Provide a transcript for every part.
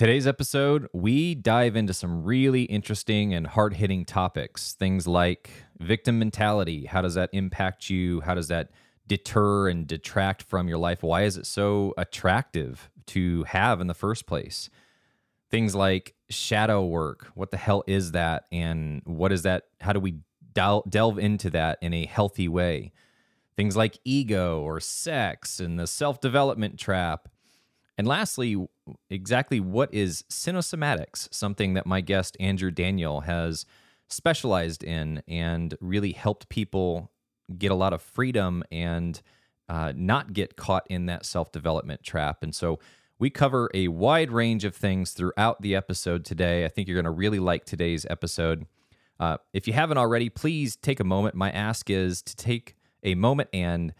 Today's episode, we dive into some really interesting and hard hitting topics. Things like victim mentality. How does that impact you? How does that deter and detract from your life? Why is it so attractive to have in the first place? Things like shadow work. What the hell is that? And what is that? How do we del- delve into that in a healthy way? Things like ego or sex and the self development trap and lastly, exactly what is Cinesomatics, something that my guest Andrew Daniel has specialized in and really helped people get a lot of freedom and uh, not get caught in that self development trap. And so we cover a wide range of things throughout the episode today. I think you're going to really like today's episode. Uh, if you haven't already, please take a moment. My ask is to take a moment and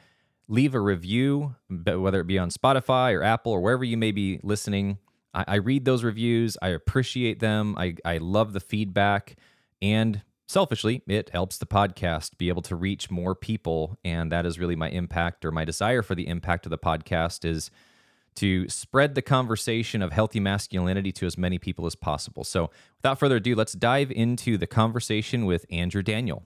leave a review, whether it be on Spotify or Apple or wherever you may be listening. I, I read those reviews. I appreciate them. I, I love the feedback. And selfishly, it helps the podcast be able to reach more people. And that is really my impact or my desire for the impact of the podcast is to spread the conversation of healthy masculinity to as many people as possible. So without further ado, let's dive into the conversation with Andrew Daniel.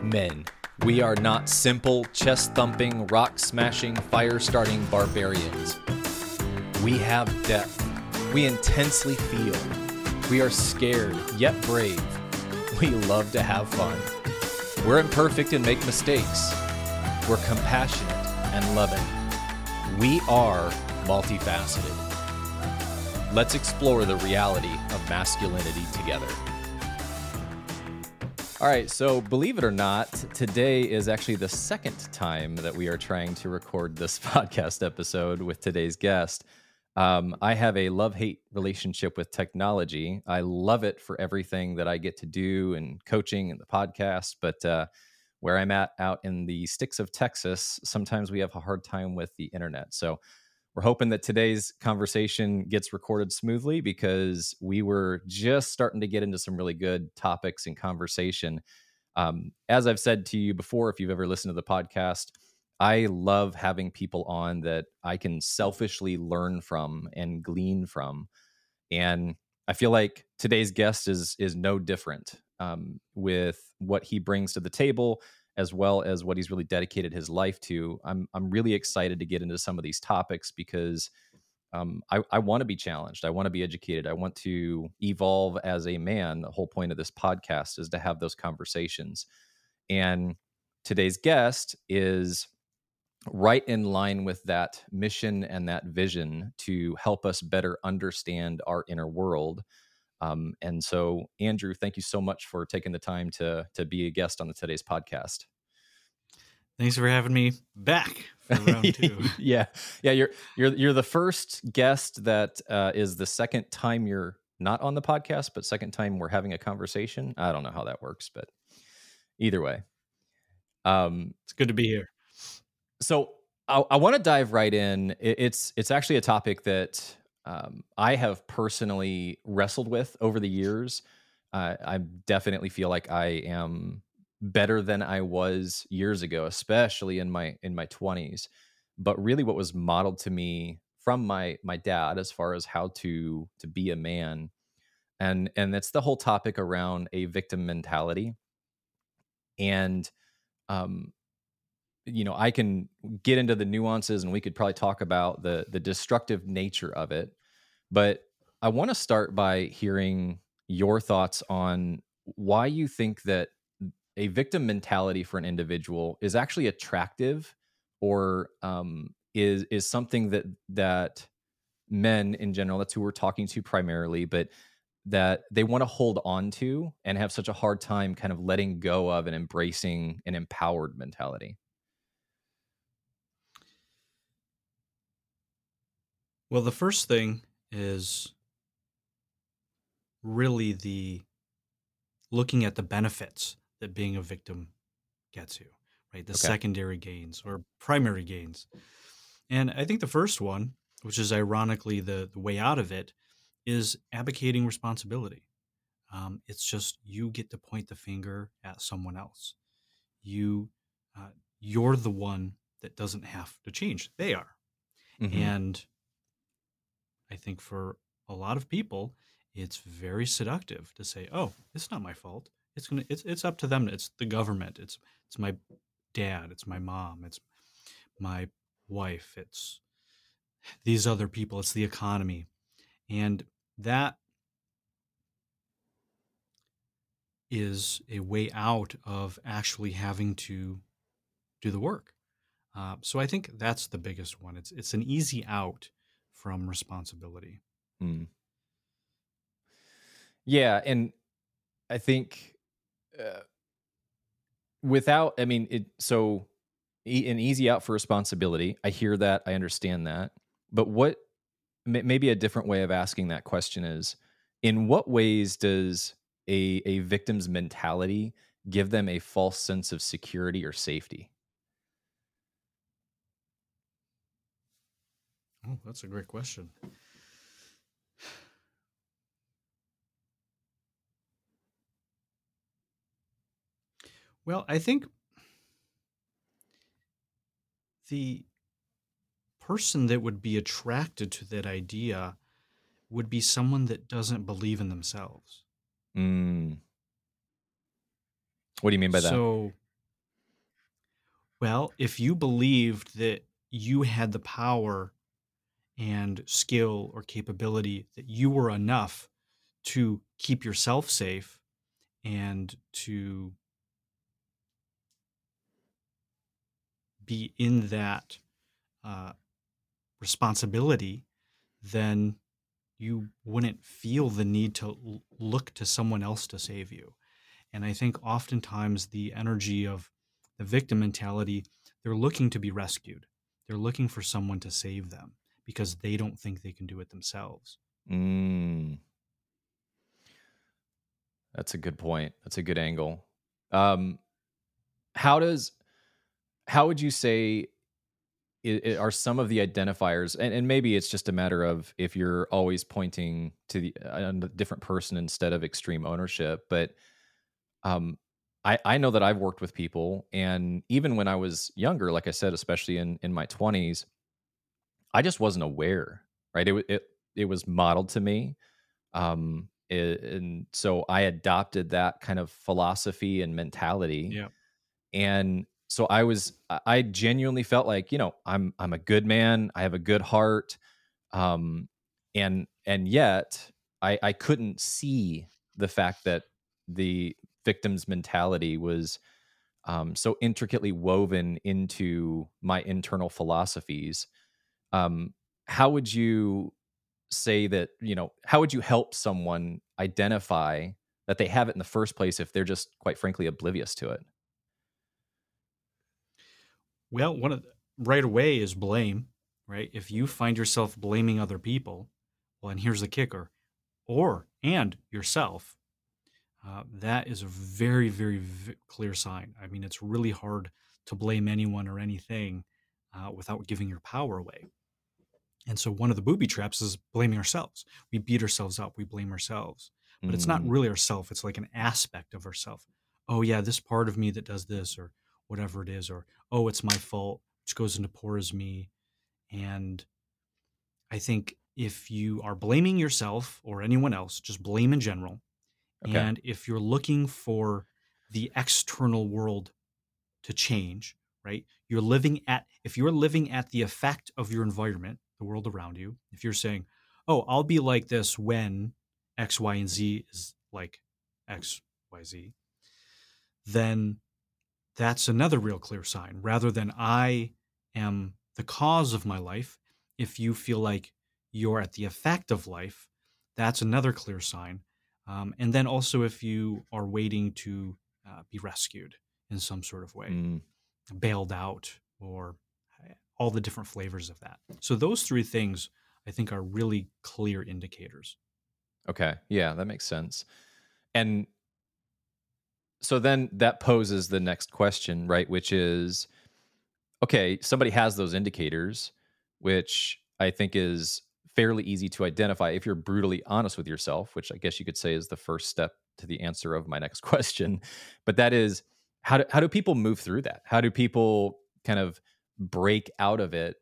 Men we are not simple, chest thumping, rock smashing, fire starting barbarians. We have depth. We intensely feel. We are scared, yet brave. We love to have fun. We're imperfect and make mistakes. We're compassionate and loving. We are multifaceted. Let's explore the reality of masculinity together. All right, so believe it or not, today is actually the second time that we are trying to record this podcast episode with today's guest. Um, I have a love hate relationship with technology. I love it for everything that I get to do and coaching and the podcast. But uh, where I'm at out in the sticks of Texas, sometimes we have a hard time with the internet. So we're hoping that today's conversation gets recorded smoothly because we were just starting to get into some really good topics and conversation. Um, as I've said to you before, if you've ever listened to the podcast, I love having people on that I can selfishly learn from and glean from. And I feel like today's guest is is no different um, with what he brings to the table, as well as what he's really dedicated his life to. I'm I'm really excited to get into some of these topics because um, I, I want to be challenged. I want to be educated. I want to evolve as a man. The whole point of this podcast is to have those conversations. And today's guest is right in line with that mission and that vision to help us better understand our inner world. Um, and so, Andrew, thank you so much for taking the time to to be a guest on the today's podcast. Thanks for having me back for round two. yeah, yeah, you're you're you're the first guest that uh, is the second time you're not on the podcast, but second time we're having a conversation. I don't know how that works, but either way, um, it's good to be here. So I, I want to dive right in. It, it's it's actually a topic that um, I have personally wrestled with over the years. Uh, I definitely feel like I am better than I was years ago, especially in my in my twenties. But really, what was modeled to me from my my dad as far as how to to be a man, and and that's the whole topic around a victim mentality. And um, you know i can get into the nuances and we could probably talk about the the destructive nature of it but i want to start by hearing your thoughts on why you think that a victim mentality for an individual is actually attractive or um, is is something that that men in general that's who we're talking to primarily but that they want to hold on to and have such a hard time kind of letting go of and embracing an empowered mentality Well, the first thing is really the looking at the benefits that being a victim gets you, right? The okay. secondary gains or primary gains. And I think the first one, which is ironically the, the way out of it, is advocating responsibility. Um, it's just you get to point the finger at someone else. You, uh, you're the one that doesn't have to change. They are. Mm-hmm. And I think for a lot of people, it's very seductive to say, "Oh, it's not my fault. It's gonna. It's it's up to them. It's the government. It's it's my dad. It's my mom. It's my wife. It's these other people. It's the economy, and that is a way out of actually having to do the work. Uh, so I think that's the biggest one. It's it's an easy out from responsibility. Mm. Yeah, and I think uh, without, I mean, it so an easy out for responsibility. I hear that, I understand that, but what maybe a different way of asking that question is, in what ways does a a victim's mentality give them a false sense of security or safety? Oh, that's a great question. Well, I think the person that would be attracted to that idea would be someone that doesn't believe in themselves. Mm. What do you mean by that? So, well, if you believed that you had the power and skill or capability that you were enough to keep yourself safe and to be in that uh, responsibility, then you wouldn't feel the need to l- look to someone else to save you. And I think oftentimes the energy of the victim mentality, they're looking to be rescued. They're looking for someone to save them because they don't think they can do it themselves. Mm. That's a good point. That's a good angle. Um, how does how would you say it, it are some of the identifiers and, and maybe it's just a matter of if you're always pointing to the a different person instead of extreme ownership but um I, I know that I've worked with people, and even when I was younger, like I said, especially in, in my 20s, I just wasn't aware, right? It, it, it was modeled to me. Um, it, and so I adopted that kind of philosophy and mentality. Yeah. And so I was I genuinely felt like you know I'm I'm a good man I have a good heart um and and yet I I couldn't see the fact that the victim's mentality was um, so intricately woven into my internal philosophies um, how would you say that you know how would you help someone identify that they have it in the first place if they're just quite frankly oblivious to it well, one of the, right away is blame, right? If you find yourself blaming other people, well, and here's the kicker, or and yourself, uh, that is a very, very v- clear sign. I mean, it's really hard to blame anyone or anything uh, without giving your power away. And so, one of the booby traps is blaming ourselves. We beat ourselves up, we blame ourselves, but mm. it's not mm. really ourself. It's like an aspect of ourself. Oh yeah, this part of me that does this, or whatever it is, or oh, it's my fault, which goes into poor as me. And I think if you are blaming yourself or anyone else, just blame in general. Okay. And if you're looking for the external world to change, right? You're living at, if you're living at the effect of your environment, the world around you, if you're saying, oh, I'll be like this when X, Y, and Z is like X, Y, Z, then that's another real clear sign. Rather than I am the cause of my life, if you feel like you're at the effect of life, that's another clear sign. Um, and then also if you are waiting to uh, be rescued in some sort of way, mm. bailed out, or all the different flavors of that. So those three things I think are really clear indicators. Okay. Yeah, that makes sense. And so then that poses the next question, right? Which is okay, somebody has those indicators, which I think is fairly easy to identify if you're brutally honest with yourself, which I guess you could say is the first step to the answer of my next question. But that is how do, how do people move through that? How do people kind of break out of it,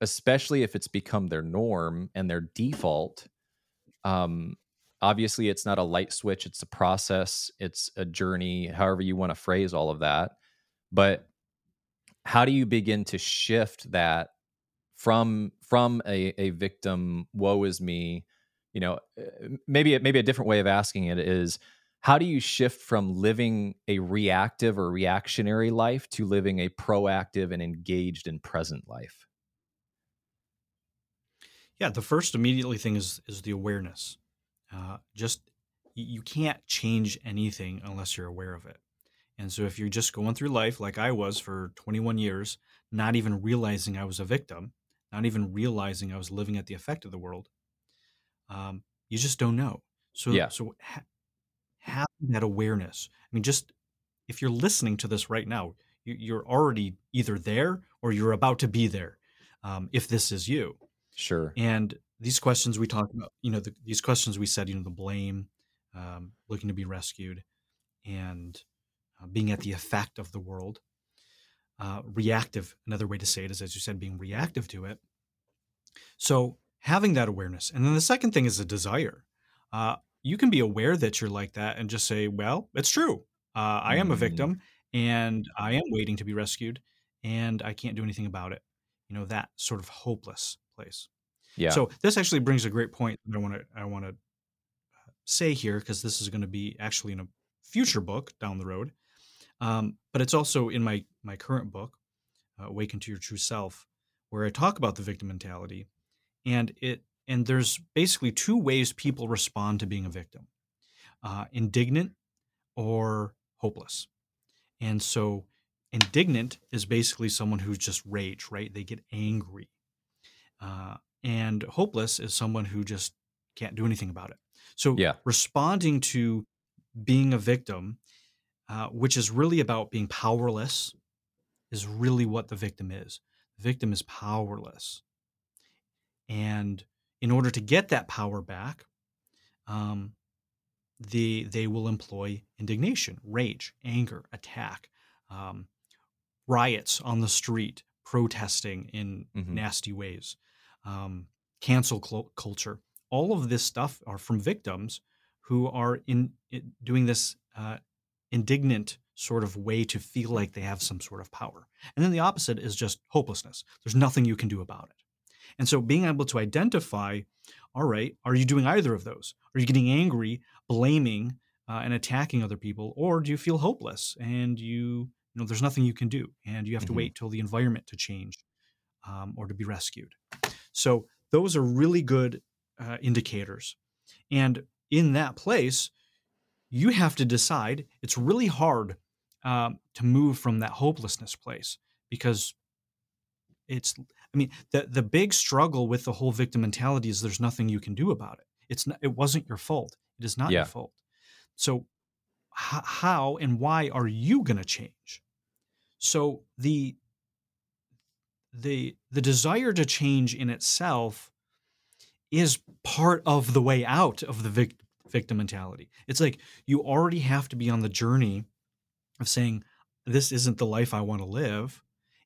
especially if it's become their norm and their default? um, obviously it's not a light switch it's a process it's a journey however you want to phrase all of that but how do you begin to shift that from from a, a victim woe is me you know uh, maybe maybe a different way of asking it is how do you shift from living a reactive or reactionary life to living a proactive and engaged and present life yeah the first immediately thing is is the awareness uh, just you can't change anything unless you're aware of it. And so if you're just going through life like I was for 21 years, not even realizing I was a victim, not even realizing I was living at the effect of the world, um, you just don't know. So, yeah. so ha- having that awareness. I mean, just if you're listening to this right now, you, are already either there or you're about to be there. Um, if this is you, sure. And these questions we talked about, you know, the, these questions we said, you know, the blame, um, looking to be rescued, and uh, being at the effect of the world. Uh, reactive, another way to say it is, as you said, being reactive to it. So having that awareness. And then the second thing is a desire. Uh, you can be aware that you're like that and just say, well, it's true. Uh, I am a mm. victim and I am waiting to be rescued and I can't do anything about it. You know, that sort of hopeless place. Yeah. So this actually brings a great point that I want to I want to uh, say here because this is going to be actually in a future book down the road, um, but it's also in my my current book, uh, "Awaken to Your True Self," where I talk about the victim mentality, and it and there's basically two ways people respond to being a victim: uh, indignant or hopeless. And so, indignant is basically someone who's just rage, right? They get angry. Uh, and hopeless is someone who just can't do anything about it. So yeah. responding to being a victim, uh, which is really about being powerless, is really what the victim is. The victim is powerless. And in order to get that power back, um, the, they will employ indignation, rage, anger, attack, um, riots on the street, protesting in mm-hmm. nasty ways um, cancel cl- culture. All of this stuff are from victims who are in, in doing this uh, indignant sort of way to feel like they have some sort of power. And then the opposite is just hopelessness. There's nothing you can do about it. And so being able to identify, all right, are you doing either of those? Are you getting angry, blaming, uh, and attacking other people, or do you feel hopeless and you, you know, there's nothing you can do, and you have mm-hmm. to wait till the environment to change um, or to be rescued? So those are really good uh, indicators. And in that place, you have to decide. It's really hard um, to move from that hopelessness place because it's. I mean, the the big struggle with the whole victim mentality is there's nothing you can do about it. It's not, it wasn't your fault. It is not yeah. your fault. So, h- how and why are you going to change? So the the the desire to change in itself is part of the way out of the vic- victim mentality. It's like you already have to be on the journey of saying this isn't the life I want to live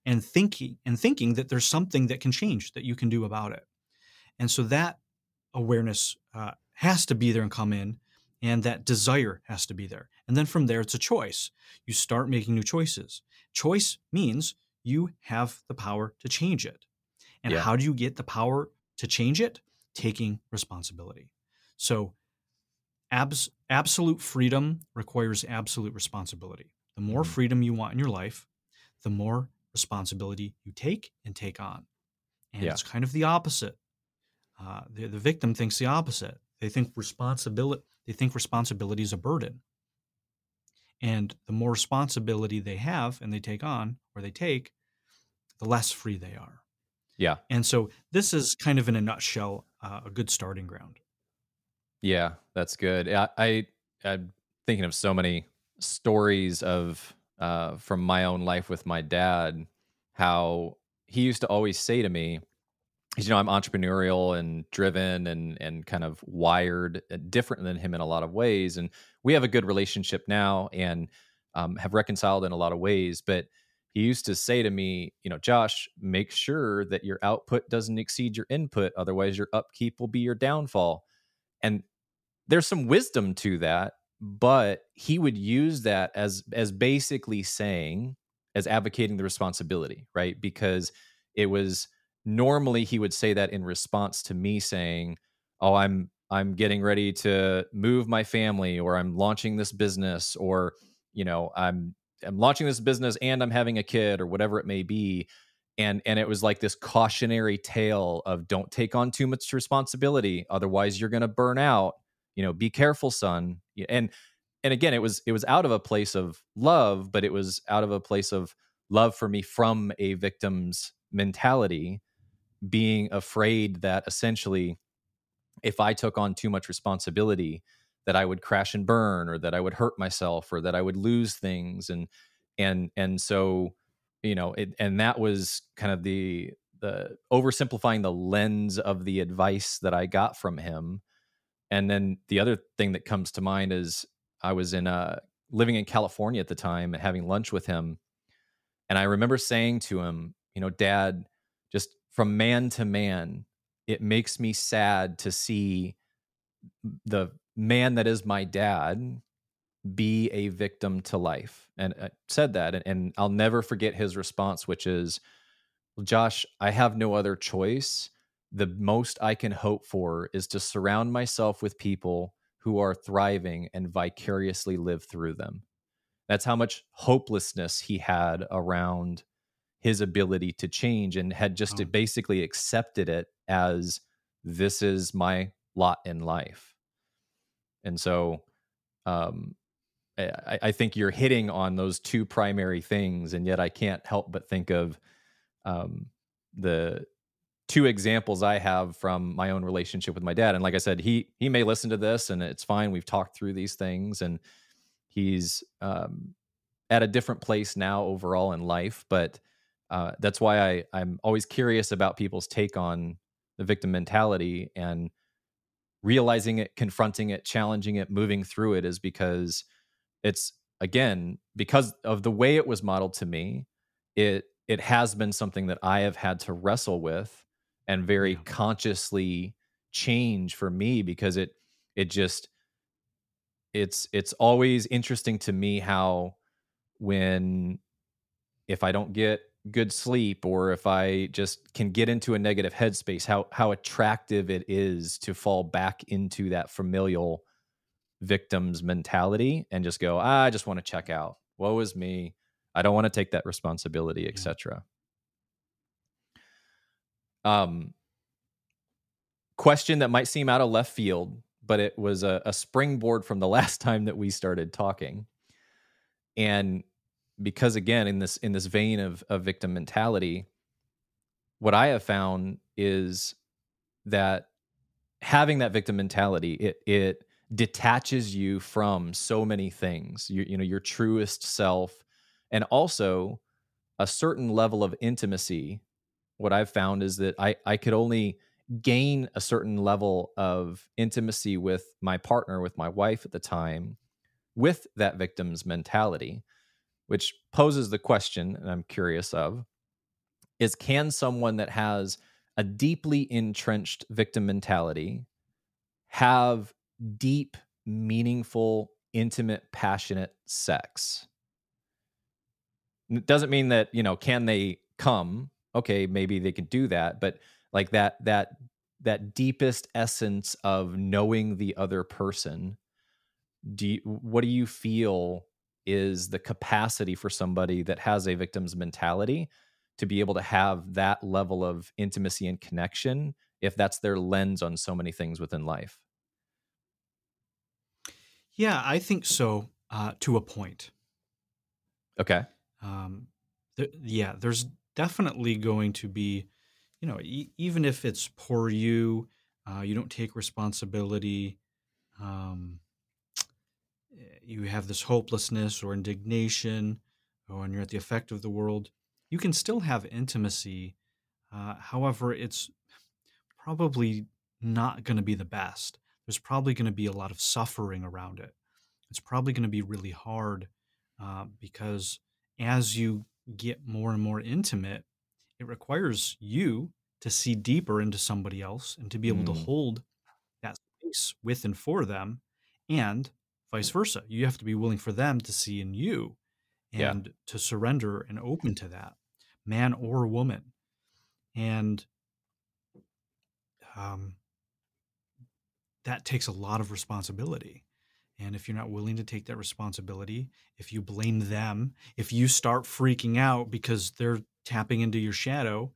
and thinking and thinking that there's something that can change that you can do about it. And so that awareness uh, has to be there and come in and that desire has to be there. And then from there it's a choice. You start making new choices. Choice means you have the power to change it. And yeah. how do you get the power to change it? Taking responsibility. So, abs- absolute freedom requires absolute responsibility. The more mm-hmm. freedom you want in your life, the more responsibility you take and take on. And yeah. it's kind of the opposite. Uh, the, the victim thinks the opposite. They think responsibility. They think responsibility is a burden. And the more responsibility they have and they take on or they take, the less free they are. Yeah. And so this is kind of in a nutshell uh, a good starting ground. Yeah, that's good. I, I I'm thinking of so many stories of uh, from my own life with my dad, how he used to always say to me, you know, I'm entrepreneurial and driven and and kind of wired uh, different than him in a lot of ways, and we have a good relationship now and um, have reconciled in a lot of ways. But he used to say to me, you know, Josh, make sure that your output doesn't exceed your input, otherwise your upkeep will be your downfall. and there's some wisdom to that but he would use that as as basically saying as advocating the responsibility right? Because it was normally he would say that in response to me saying oh i'm i'm getting ready to move my family or i'm launching this business or you know i'm i'm launching this business and i'm having a kid or whatever it may be and and it was like this cautionary tale of don't take on too much responsibility otherwise you're going to burn out. You know be careful son and and again it was it was out of a place of love but it was out of a place of love for me from a victim's mentality being afraid that essentially if i took on too much responsibility that i would crash and burn or that i would hurt myself or that i would lose things and and and so you know it and that was kind of the the oversimplifying the lens of the advice that i got from him and then the other thing that comes to mind is I was in uh living in California at the time and having lunch with him. And I remember saying to him, you know, dad, just from man to man, it makes me sad to see the man that is my dad be a victim to life. And I said that, and, and I'll never forget his response, which is, Josh, I have no other choice the most I can hope for is to surround myself with people who are thriving and vicariously live through them. That's how much hopelessness he had around his ability to change and had just oh. basically accepted it as this is my lot in life. And so um, I, I, think you're hitting on those two primary things, and yet I can't help but think of um, the two examples I have from my own relationship with my dad. And like I said, he he may listen to this, and it's fine. We've talked through these things, and he's um, at a different place now overall in life. But uh, that's why I I'm always curious about people's take on the victim mentality and realizing it, confronting it, challenging it, moving through it is because it's again because of the way it was modeled to me. It it has been something that I have had to wrestle with and very yeah. consciously change for me because it it just it's it's always interesting to me how when if I don't get good sleep or if I just can get into a negative headspace, how how attractive it is to fall back into that familial victim's mentality and just go, ah, I just want to check out. Woe is me. I don't want to take that responsibility, etc. Um, question that might seem out of left field, but it was a, a springboard from the last time that we started talking. And because again, in this in this vein of, of victim mentality, what I have found is that having that victim mentality, it it detaches you from so many things. You, you know, your truest self, and also a certain level of intimacy what I've found is that I I could only gain a certain level of intimacy with my partner, with my wife at the time, with that victim's mentality, which poses the question, and I'm curious of, is can someone that has a deeply entrenched victim mentality have deep, meaningful, intimate, passionate sex? It doesn't mean that, you know, can they come okay, maybe they could do that, but like that that that deepest essence of knowing the other person, do you, what do you feel is the capacity for somebody that has a victim's mentality to be able to have that level of intimacy and connection if that's their lens on so many things within life? Yeah, I think so uh, to a point. Okay. Um, th- yeah, there's definitely going to be, you know, e- even if it's poor you, uh, you don't take responsibility, um, eh, you have this hopelessness or indignation, or and you're at the effect of the world, you can still have intimacy. Uh, however, it's probably not going to be the best. There's probably going to be a lot of suffering around it. It's probably going to be really hard uh, because as you get more and more intimate, it requires you to see deeper into somebody else and to be able mm. to hold that space with and for them, and vice versa. You have to be willing for them to see in you Yeah. and to surrender and open to that, man or woman. And um, that takes a lot of responsibility. And if you're not willing to take that responsibility, if you blame them, if you start freaking out because they're tapping into your shadow,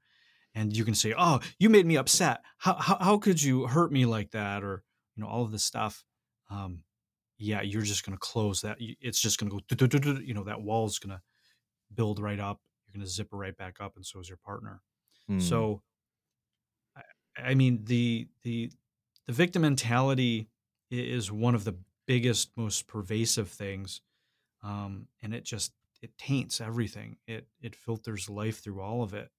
and you can say, "Oh, you made me upset. How how, how could you hurt me like that?" Or you know all of this stuff. Um, yeah, you're just going to close that. It's just going to go. You know that wall's going to build right up. You're going to zip it right back up, and so is your partner. Mm. So, I, I mean, the the the victim mentality is one of the biggest, most pervasive things, um, and it just it taints everything. It it filters life through all of it,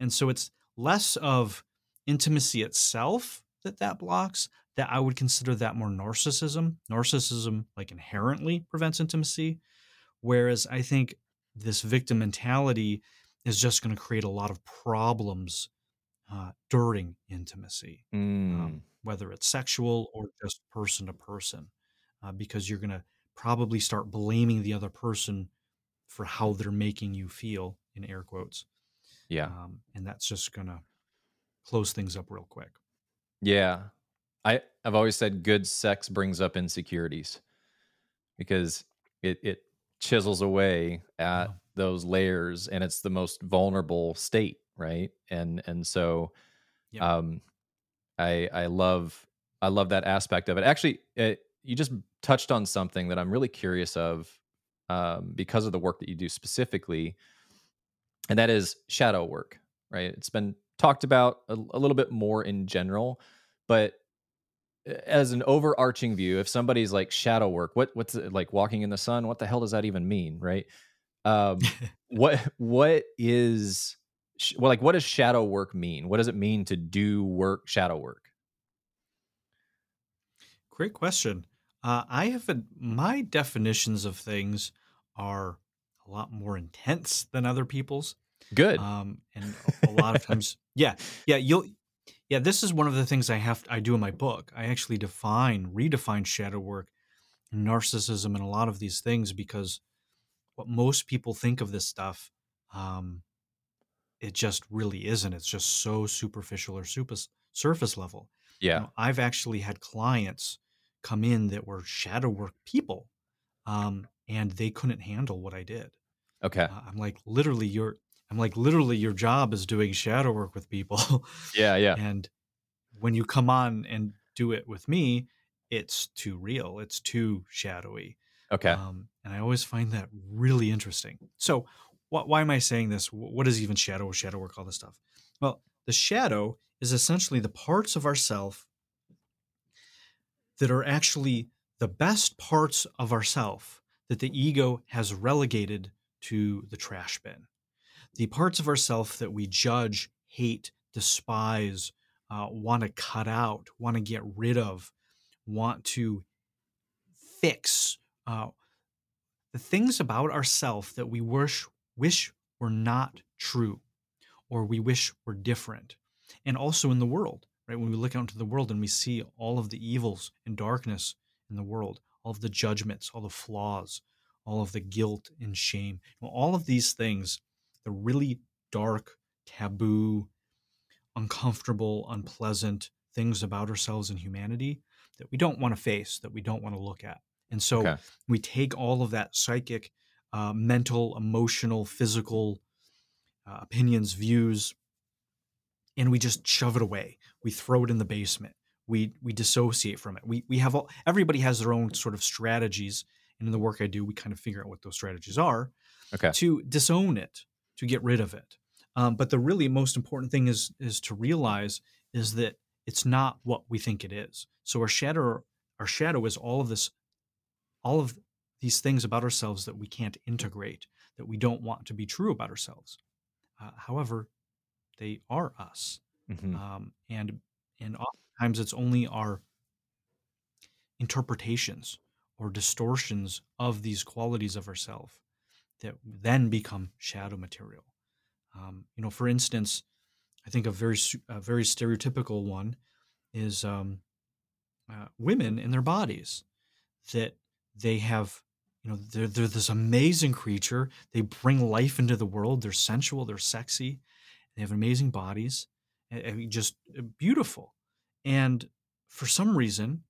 and so it's less of intimacy itself that that blocks. That I would consider that more narcissism. Narcissism, like inherently, prevents intimacy, whereas I think this victim mentality is just going to create a lot of problems uh, during intimacy, Mm. um, whether it's sexual or just person to person, uh, because you're going to probably start blaming the other person for how they're making you feel, in air quotes. yeah. Um, and that's just going to close things up real quick. Yeah. I, I've always said good sex brings up insecurities because it, it chisels away at Yeah. those layers and it's the most vulnerable state, right? And and so Yep. um I I love I love that aspect of it. Actually, it, you just touched on something that I'm really curious of um, because of the work that you do specifically, and that is shadow work. Right? It's been talked about a, a little bit more in general, but uh, as an overarching view, if somebody's like shadow work, what what's it, like walking in the sun? What the hell does that even mean? Right? Um, what what is well like what does shadow work mean? What does it mean to do work shadow work? Great question. Uh, I have a, my definitions of things are a lot more intense than other people's. Good. um, and a a lot of times yeah yeah you'll yeah this is one of the things i have i do in my book i actually define redefine shadow work narcissism and a lot of these things because what most people think of this stuff um, it just really isn't it's just so superficial or super, surface level You yeah. know, i've actually had clients come in that were shadow work people um, and they couldn't handle what i did Okay. uh, I'm like literally your I'm like literally your job is doing shadow work with people. Yeah. Yeah. and when you come on and do it with me, it's too real. It's too shadowy. Okay. Um, and I always find that really interesting. So wh- why am I saying this? Wh- What is even shadow, shadow work, all this stuff? Well, the shadow is essentially the parts of ourself that are actually the best parts of ourself that the ego has relegated to the trash bin. The parts of ourself that we judge, hate, despise, uh, want to cut out, want to get rid of, want to fix, uh, the things about ourself that we wish wish were not true, or we wish were different, and also in the world. Right when we look out into the world and we see all of the evils and darkness in the world, all of the judgments, all the flaws, all of the guilt and shame, all of these things, the really dark, taboo, uncomfortable, unpleasant things about ourselves and humanity that we don't want to face, that we don't want to look at. And so Okay. we take all of that psychic, uh, mental, emotional, physical uh, opinions, views, and we just shove it away. We throw it in the basement. We we dissociate from it. We we have all everybody has their own sort of strategies, and in the work I do, we kind of figure out what those strategies are Okay. to disown it, to get rid of it. Um, but the really most important thing is is to realize is that it's not what we think it is. So our shadow, our shadow is all of this, all of these things about ourselves that we can't integrate, that we don't want to be true about ourselves. Uh, however, they are us, Mhm. um, and and oftentimes it's only our interpretations or distortions of these qualities of ourselves that then become shadow material. Um, you know, for instance, I think a very a very stereotypical one is um, uh, women in their bodies that they have you know they're, they're this amazing creature. They bring life into the world. They're sensual. They're sexy they have amazing bodies and just uh, beautiful and for some reason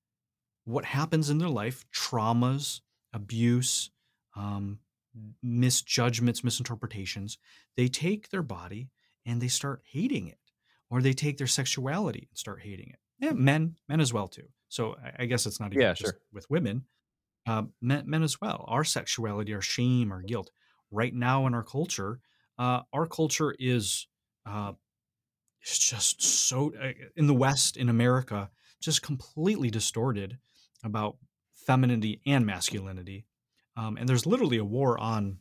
what happens in their life traumas abuse um, misjudgments misinterpretations they take their body and they start hating it or they take their sexuality and start hating it yeah men men as well too so i, guess it's not even Yeah, just sure. with women um, men, men as well. Our sexuality, our shame, our guilt. Right now in our culture, uh, our culture is uh, it's just so uh, in the West, in America, just completely distorted about femininity and masculinity. Um, and there's literally a war on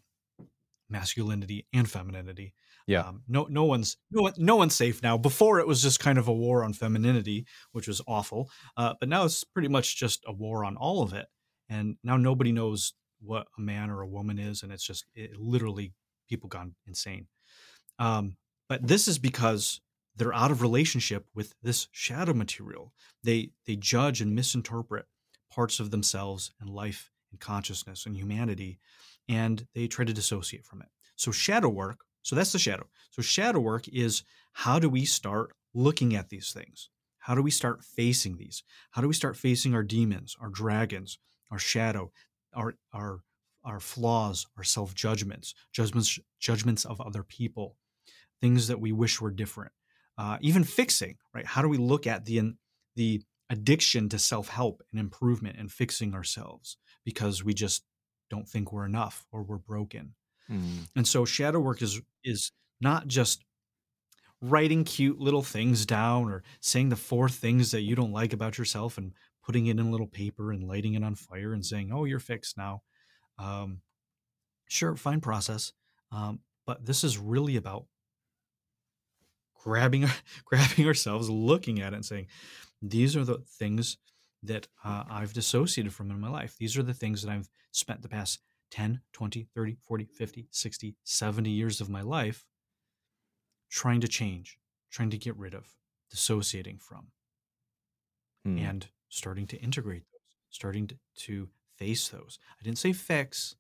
masculinity and femininity. Yeah. Um, no, no one's no, one- no one's safe now. Before it was just kind of a war on femininity, which was awful. Uh, but now it's pretty much just a war on all of it. And now nobody knows what a man or a woman is, and it's just it, literally people gone insane. Um, but this is because they're out of relationship with this shadow material. They they judge and misinterpret parts of themselves and life and consciousness and humanity, and they try to dissociate from it. So shadow work. So that's the shadow. So shadow work is how do we start looking at these things? How do we start facing these? How do we start facing our demons, our dragons, our shadow, our our our flaws, our self judgments, judgments judgments of other people, things that we wish were different. Uh, even fixing, right? How do we look at the the addiction to self help and improvement and fixing ourselves because we just don't think we're enough or we're broken. Mm. And so shadow work is is not just writing cute little things down or saying the four things that you don't like about yourself and putting it in a little paper and lighting it on fire and saying, "Oh, you're fixed now." Um, sure, fine process, um, but this is really about grabbing grabbing ourselves, looking at it, and saying, "These are the things that uh, I've dissociated from in my life. These are the things that I've spent the past 10, 20, 30, 40, 50, 60, 70 years of my life trying to change, trying to get rid of, dissociating from, Mm. and starting to integrate those, starting to, to face those. I didn't say fix,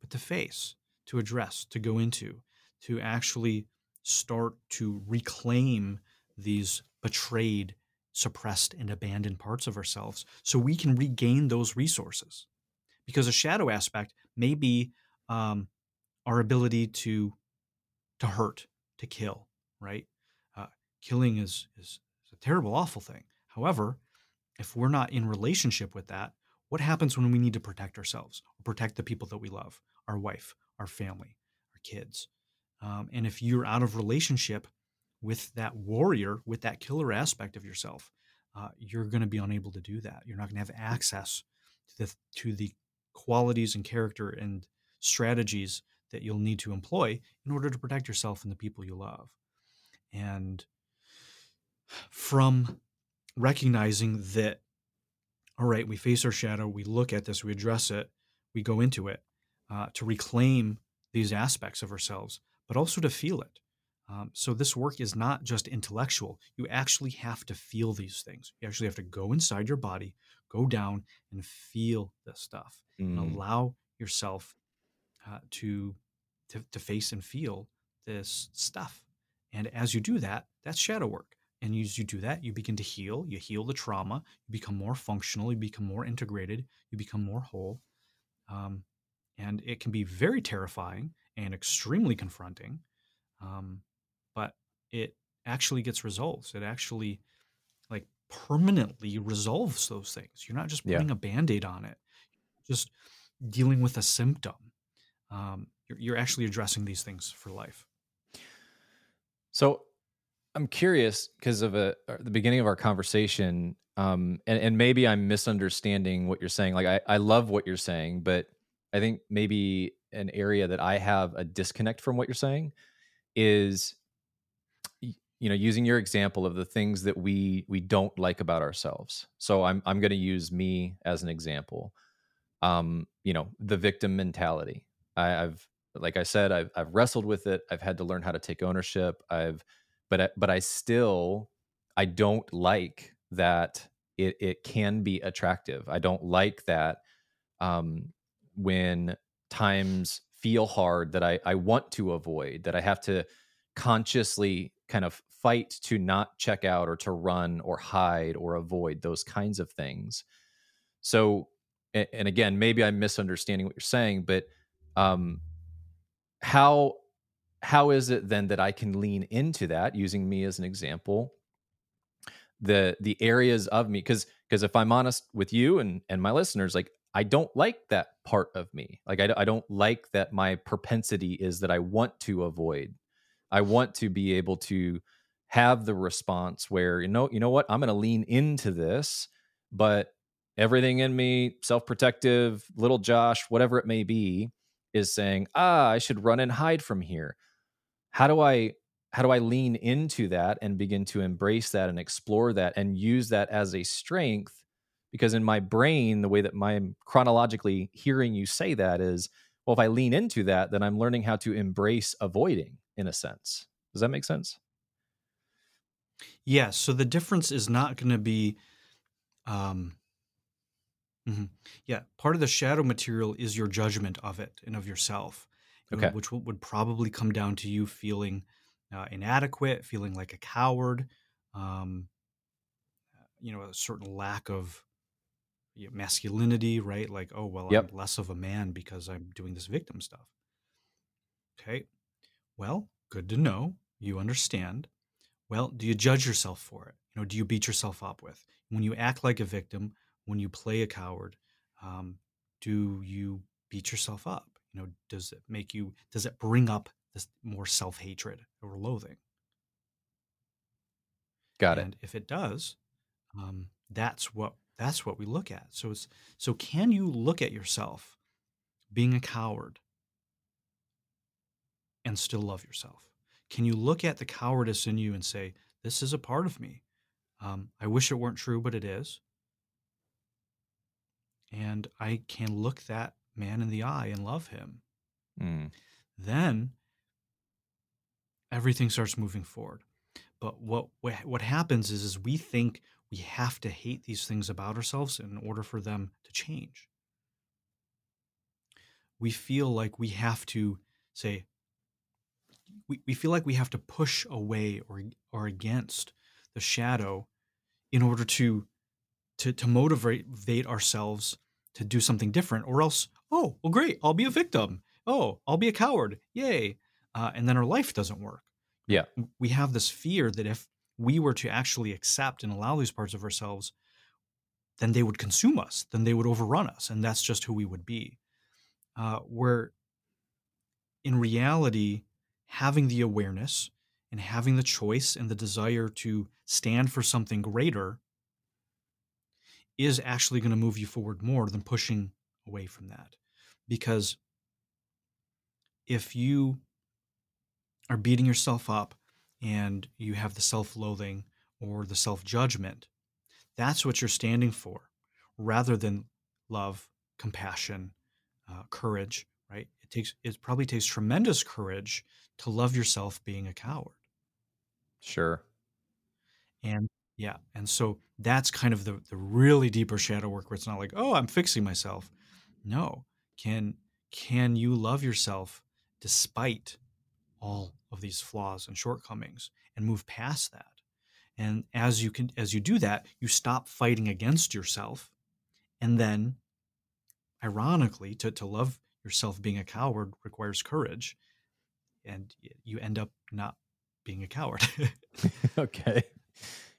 but to face, to address, to go into, to actually start to reclaim these betrayed, suppressed, and abandoned parts of ourselves so we can regain those resources. Because a shadow aspect may be um, our ability to to hurt, to kill, right? Uh, killing is, is is a terrible, awful thing. However, if we're not in relationship with that, what happens when we need to protect ourselves or protect the people that we love, our wife, our family, our kids? Um, and if you're out of relationship with that warrior, with that killer aspect of yourself, uh, you're going to be unable to do that. You're not going to have access to the to the qualities and character and strategies that you'll need to employ in order to protect yourself and the people you love. And from recognizing that, all right, we face our shadow, we look at this, we address it, we go into it uh, to reclaim these aspects of ourselves, but also to feel it. Um, so this work is not just intellectual. You actually have to feel these things. You actually have to go inside your body, go down, and feel this stuff, and Mm. allow yourself uh, to, to to face and feel this stuff. And as you do that, that's shadow work. And as you do that, you begin to heal. You heal the trauma. You become more functional. You become more integrated. You become more whole. Um, and it can be very terrifying and extremely confronting. Um, but it actually gets results. It actually like permanently resolves those things. You're not just Yeah. putting a band-aid on it, just dealing with a symptom. Um, you're, you're actually addressing these things for life. So I'm curious because of a, uh, the beginning of our conversation, um, and, and maybe I'm misunderstanding what you're saying. Like, I, I love what you're saying, but I think maybe an area that I have a disconnect from what you're saying is, you know, using your example of the things that we we don't like about ourselves. So I'm I'm going to use me as an example. Um, you know, the victim mentality. I, I've like I said, I've I've wrestled with it. I've had to learn how to take ownership. I've but I, but I still I don't like that it it can be attractive. I don't like that um, when times feel hard that I I want to avoid that I have to consciously kind of fight to not check out or to run or hide or avoid those kinds of things. So, and again, maybe I'm misunderstanding what you're saying, but um, how how is it then that I can lean into that using me as an example? The the areas of me because because if I'm honest with you and and my listeners, like I don't like that part of me. Like I, I don't like that my propensity is that I want to avoid. I want to be able to have the response where you know you know what I'm going to lean into this, but everything in me, self-protective, little Josh, whatever it may be, is saying, "Ah, I should run and hide from here." How do I how do I lean into that and begin to embrace that and explore that and use that as a strength? Because in my brain, the way that I'm chronologically hearing you say that is, well, if I lean into that, then I'm learning how to embrace avoiding in a sense. Does that make sense? Yeah. So the difference is not going to be um, Mhm. Yeah, part of the shadow material is your judgment of it and of yourself, Okay. which would probably come down to you feeling uh, inadequate, feeling like a coward, um, you know, a certain lack of masculinity, right? Like, oh, well, I'm less of a man because I'm doing this victim stuff. Okay. Well, good to know. You understand. Well, do you judge yourself for it? You know, do you beat yourself up with when you act like a victim? when you play a coward um, do you beat yourself up you know does it make you does it bring up this more self-hatred or loathing Got it. and if it does um, that's what that's what we look at. So it's so can you look at yourself being a coward and still love yourself? Can you look at the cowardice in you and say this is a part of me. Um, i wish it weren't true but it is. And I can look that man in the eye and love him, Mm. then everything starts moving forward. But what what happens is is we think we have to hate these things about ourselves in order for them to change. We feel like we have to say we, we feel like we have to push away or or against the shadow in order to to to motivate ourselves to do something different or else oh well great i'll be a victim oh i'll be a coward yay uh, and then our life doesn't work Yeah. we have this fear that if we were to actually accept and allow these parts of ourselves then they would consume us then they would overrun us and that's just who we would be uh, where in reality having the awareness and having the choice and the desire to stand for something greater is actually going to move you forward more than pushing away from that. Because if you are beating yourself up and you have the self loathing or the self judgment, that's what you're standing for rather than love, compassion, uh, courage, right? It takes, it probably takes tremendous courage to love yourself being a coward. Sure. And yeah, and so that's kind of the the really deeper shadow work where it's not like, oh, I'm fixing myself. No, can can you love yourself despite all of these flaws and shortcomings and move past that? And as you can as you do that, you stop fighting against yourself, and then, ironically, to to love yourself being a coward requires courage, and you end up not being a coward. okay.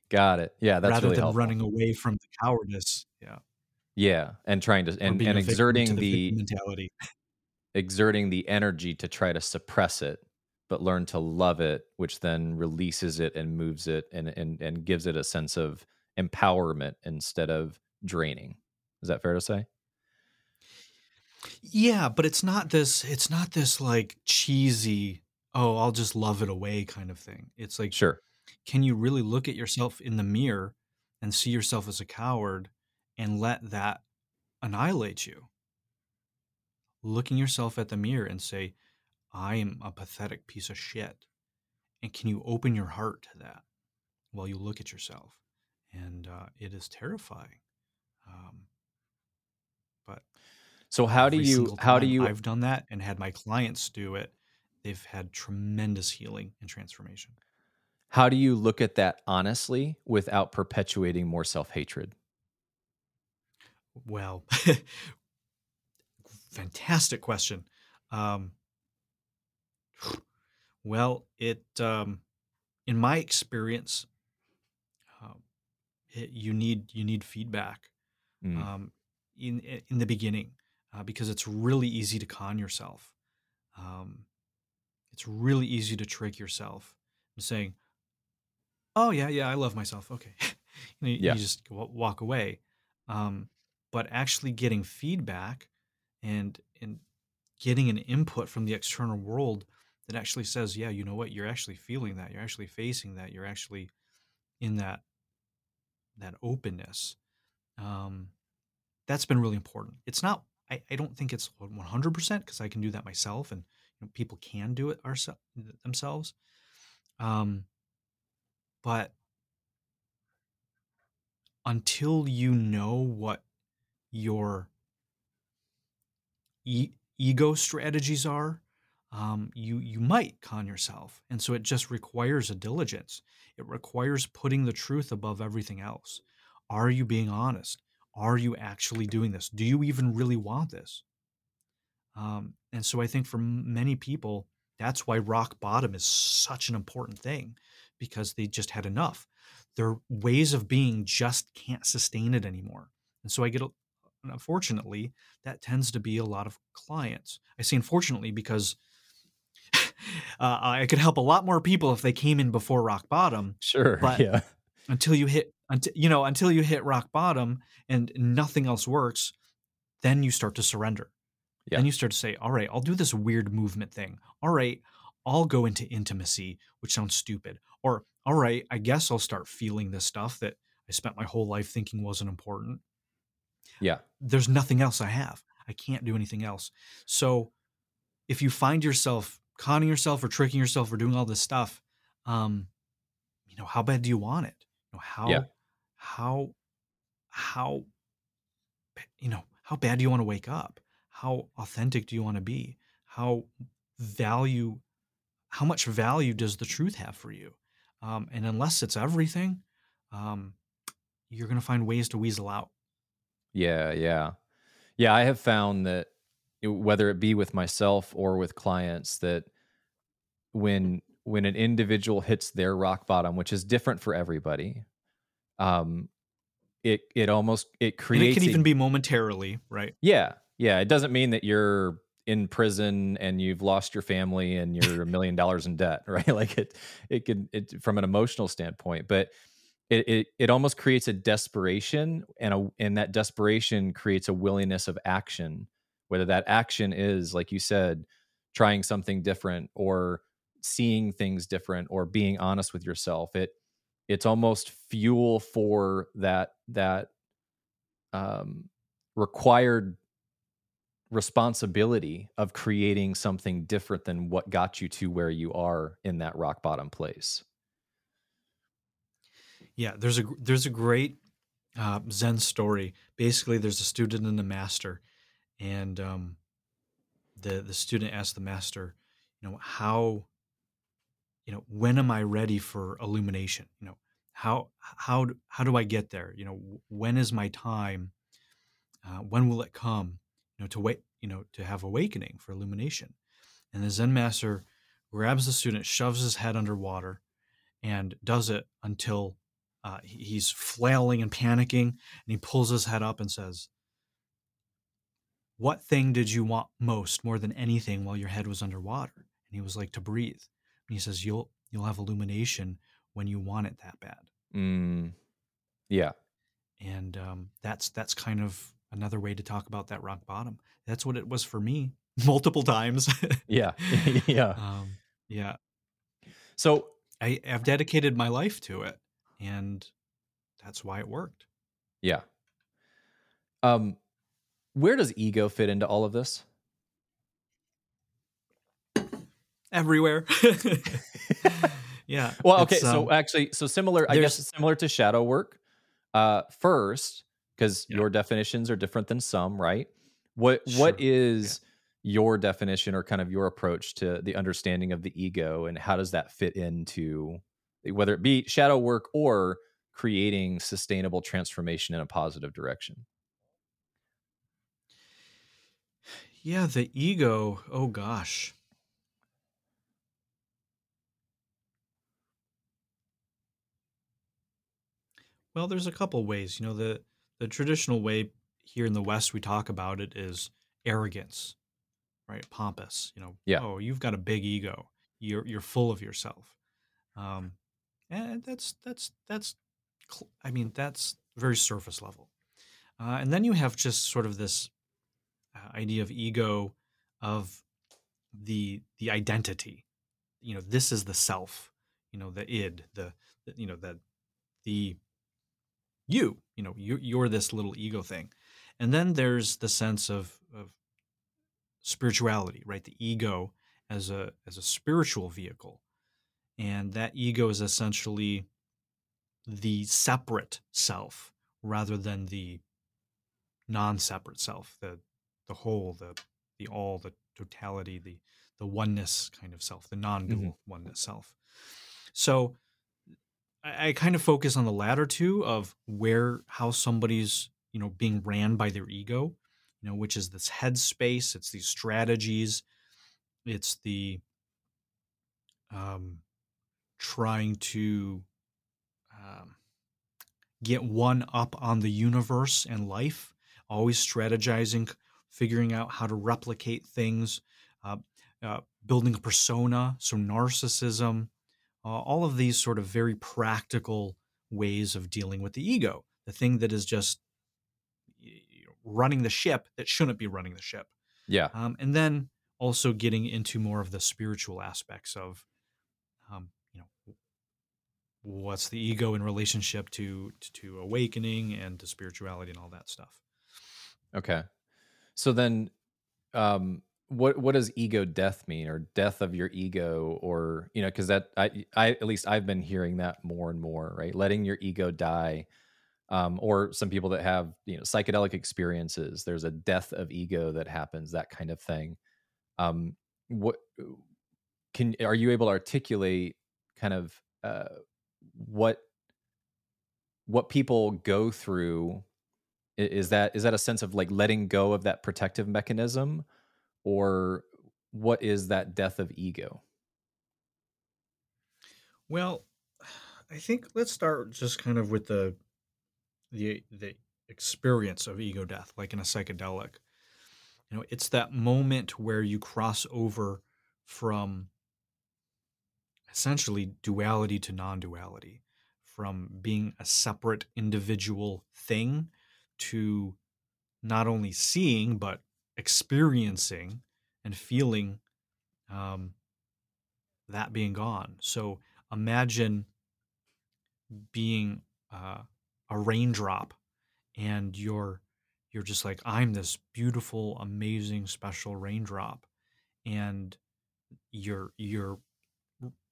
Got it. Yeah, that's rather really than helpful. running away from the cowardice. Yeah. Yeah, and trying to and and a victim to exerting the the mentality. exerting the energy to try to suppress it, but learn to love it, which then releases it and moves it and and and gives it a sense of empowerment instead of draining. Is that fair to say? Yeah, but it's not this it's not this like cheesy, oh, I'll just love it away kind of thing. It's like, Sure. can you really look at yourself in the mirror and see yourself as a coward and let that annihilate you? Looking yourself at the mirror and say, I am a pathetic piece of shit. And can you open your heart to that while you look at yourself and uh, it is terrifying. Um, but so how do you how do you I've done that and had my clients do it, they've had tremendous healing and transformation. How do you look at that honestly without perpetuating more self-hatred? Well, fantastic question. Um, well, it um, in my experience, um, it, you need you need feedback mm. um, in in the beginning uh, because it's really easy to con yourself. Um, it's really easy to trick yourself saying, "Oh yeah, yeah, I love myself." Okay, you, know, yeah. you just walk away. Um, but actually getting feedback and and getting an input from the external world that actually says, yeah, you know what, you're actually feeling that, you're actually facing that, you're actually in that that openness. Um, that's been really important. It's not. I, I don't think it's 100% because I can do that myself, and you know, people can do it ourselves themselves. Um, but until you know what your e- ego strategies are, um, you you might con yourself, and so it just requires a diligence. It requires putting the truth above everything else. Are you being honest? Are you actually doing this? Do you even really want this? Um, and so I think for many people, that's why rock bottom is such an important thing because they just had enough. Their ways of being just can't sustain it anymore. And so I get unfortunately, that tends to be a lot of clients. I say unfortunately because uh, I could help a lot more people if they came in before rock bottom. Sure. But yeah. until you hit, until you know, until you hit rock bottom and nothing else works, then you start to surrender. Yeah. Then you start to say, "All right, I'll do this weird movement thing. All right, I'll go into intimacy, which sounds stupid. Or all right, I guess I'll start feeling this stuff that I spent my whole life thinking wasn't important. Yeah. There's nothing else I have. I can't do anything else. So if you find yourself conning yourself or tricking yourself or doing all this stuff, um, you know, how bad do you want it? You know, how, yeah. how, how, you know, how bad do you want to wake up? How authentic do you want to be? How value, how much value does the truth have for you? Um, and unless it's everything, um, you're going to find ways to weasel out. Yeah, yeah. Yeah, I have found that whether it be with myself or with clients that when when an individual hits their rock bottom, which is different for everybody, um it it almost it creates and it can even be momentarily, right? Yeah. Yeah, it doesn't mean that you're in prison and you've lost your family and you're a million dollars in debt, right? Like it it could it from an emotional standpoint, but it, it, it almost creates a desperation and a, and that desperation creates a willingness of action whether that action is like you said trying something different or seeing things different or being honest with yourself it it's almost fuel for that that um, required responsibility of creating something different than what got you to where you are in that rock bottom place yeah, there's a there's a great uh, Zen story. Basically, there's a student and a master, and um, the the student asks the master, you know, how, you know, when am I ready for illumination? You know, how how how do I get there? You know, when is my time? Uh, when will it come? You know, to wait, you know, to have awakening for illumination. And the Zen master grabs the student, shoves his head underwater, and does it until uh, he's flailing and panicking, and he pulls his head up and says, What thing did you want most, more than anything, while your head was underwater? And he was like, To breathe. And he says, You'll you'll have illumination when you want it that bad. Mm, yeah. And um, that's that's kind of another way to talk about that rock bottom. That's what it was for me multiple times. yeah. yeah. Um, yeah. So I, I've dedicated my life to it and that's why it worked. Yeah. Um, where does ego fit into all of this? Everywhere. yeah. Well, okay. So um, actually, so similar, I guess, similar to shadow work. Uh, first, because Yeah. your definitions are different than some, right? What what Sure. is your definition or kind of your approach to the understanding of the ego, and how does that fit into whether it be shadow work or creating sustainable transformation in a positive direction? Yeah, the ego. Oh gosh. Well, there's a couple ways. You know, the the traditional way here in the West we talk about it is arrogance, right? Pompous. You know, Yeah. oh, you've got a big ego. You're you're full of yourself. Um, and that's that's that's. I mean, that's very surface level. Uh, and then you have just sort of this idea of ego, of the the identity. You know, this is the self. You know, the id. The, the you know the the you you know you, you're this little ego thing and then there's the sense of, of spirituality right the ego as a as a spiritual vehicle and that ego is essentially the separate self rather than the non-separate self the the whole the the all the totality the the oneness kind of self the non-dual oneness self so I, I kind of focus on the latter two of where how somebody's you know being ran by their ego, you know, which is this headspace. It's these strategies. It's the um, trying to um, get one up on the universe and life. Always strategizing, figuring out how to replicate things, uh, uh, building a persona. So narcissism uh, all of these sort of very practical ways of dealing with the ego, the thing that is just you know, running the ship that shouldn't be running the ship. Yeah. Um, and then also getting into more of the spiritual aspects of, um, you know, what's the ego in relationship to, to to awakening and to spirituality and all that stuff. Okay. So then, um, what what does ego death mean, or death of your ego, or you know, because that I I at least I've been hearing that more and more, right? Letting your ego die, um, or some people that have you know psychedelic experiences. There's a death of ego that happens, that kind of thing. Um, what can are you able to articulate kind of uh, what what people go through? Is that is that a sense of like letting go of that protective mechanism? or what is that death of ego? Well, I think let's start just kind of with the the the experience of ego death, like in a psychedelic. You know, it's that moment where you cross over from essentially duality to non-duality, from being a separate individual thing to not only seeing but experiencing and feeling um, that being gone. So imagine being uh, a raindrop and you're you're just like i'm this beautiful amazing special raindrop and you're you're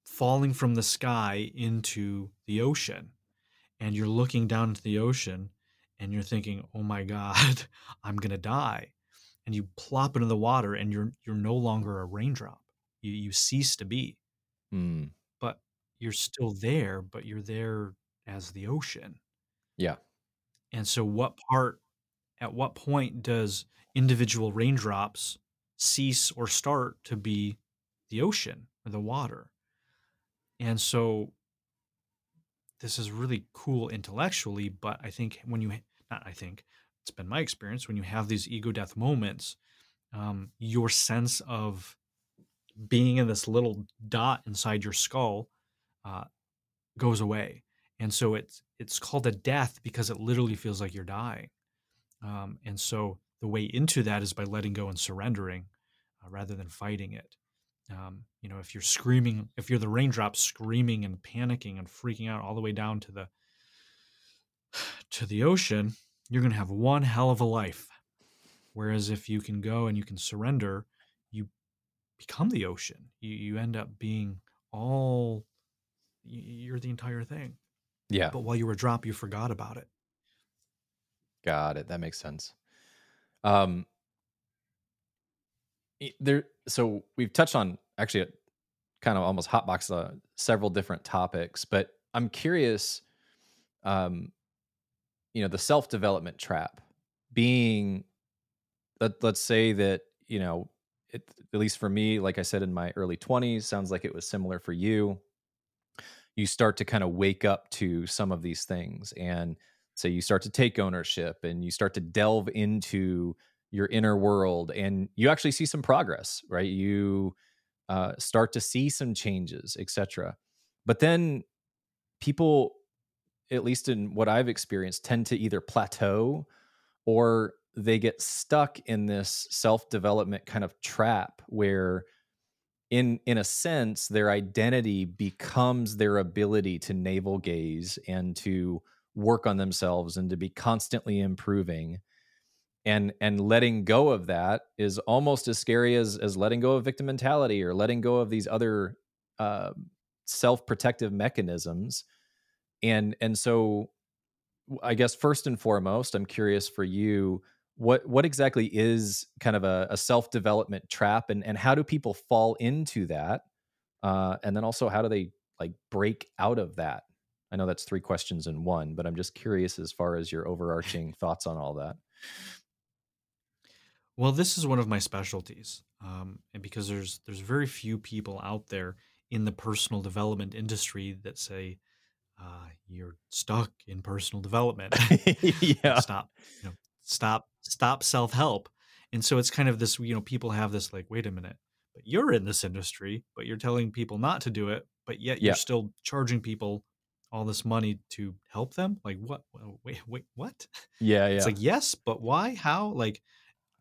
falling from the sky into the ocean and you're looking down into the ocean and you're thinking oh my god i'm going to die and you plop into the water and you're you're no longer a raindrop you you cease to be Mm, but you're still there, but you're there as the ocean. yeah. And so, what part, at what point does individual raindrops cease or start to be the ocean or the water? And so, this is really cool intellectually, but I think when you, I think, it's been my experience, when you have these ego death moments, um, your sense of being in this little dot inside your skull uh, goes away, and so it's it's called a death because it literally feels like you're dying. Um, and so the way into that is by letting go and surrendering, uh, rather than fighting it. Um, you know, if you're screaming, if you're the raindrop screaming and panicking and freaking out all the way down to the to the ocean, you're going to have one hell of a life. Whereas if you can go and you can surrender, you become the ocean. You you end up being all you're the entire thing. Yeah. But while you were a drop, you forgot about it. Got it. That makes sense. Um, there. So we've touched on actually kind of almost hotbox uh, several different topics, but I'm curious. Um, you know, the self development trap being. Let, let's say that you know, it, at least for me, like I said in my early 20s, sounds like it was similar for you. You start to kind of wake up to some of these things and so you start to take ownership and you start to delve into your inner world and you actually see some progress right you uh, start to see some changes etc but then people at least in what i've experienced tend to either plateau or they get stuck in this self-development kind of trap where in in a sense their identity becomes their ability to navel gaze and to work on themselves and to be constantly improving. And and letting go of that is almost as scary as as letting go of victim mentality or letting go of these other uh, self-protective mechanisms and and so i guess first and foremost i'm curious for you what what exactly is kind of a, a self-development trap and and how do people fall into that uh, and then also how do they like break out of that I know that's three questions in one, but I'm just curious as far as your overarching thoughts on all that. Well, this is one of my specialties, um, and because there's there's very few people out there in the personal development industry that say uh, you're stuck in personal development. yeah, stop, you know, stop, stop self help. And so it's kind of this, you know, people have this like, wait a minute, but you're in this industry, but you're telling people not to do it, but yet you're yeah. still charging people all this money to help them like what wait wait what yeah yeah it's like yes but why how like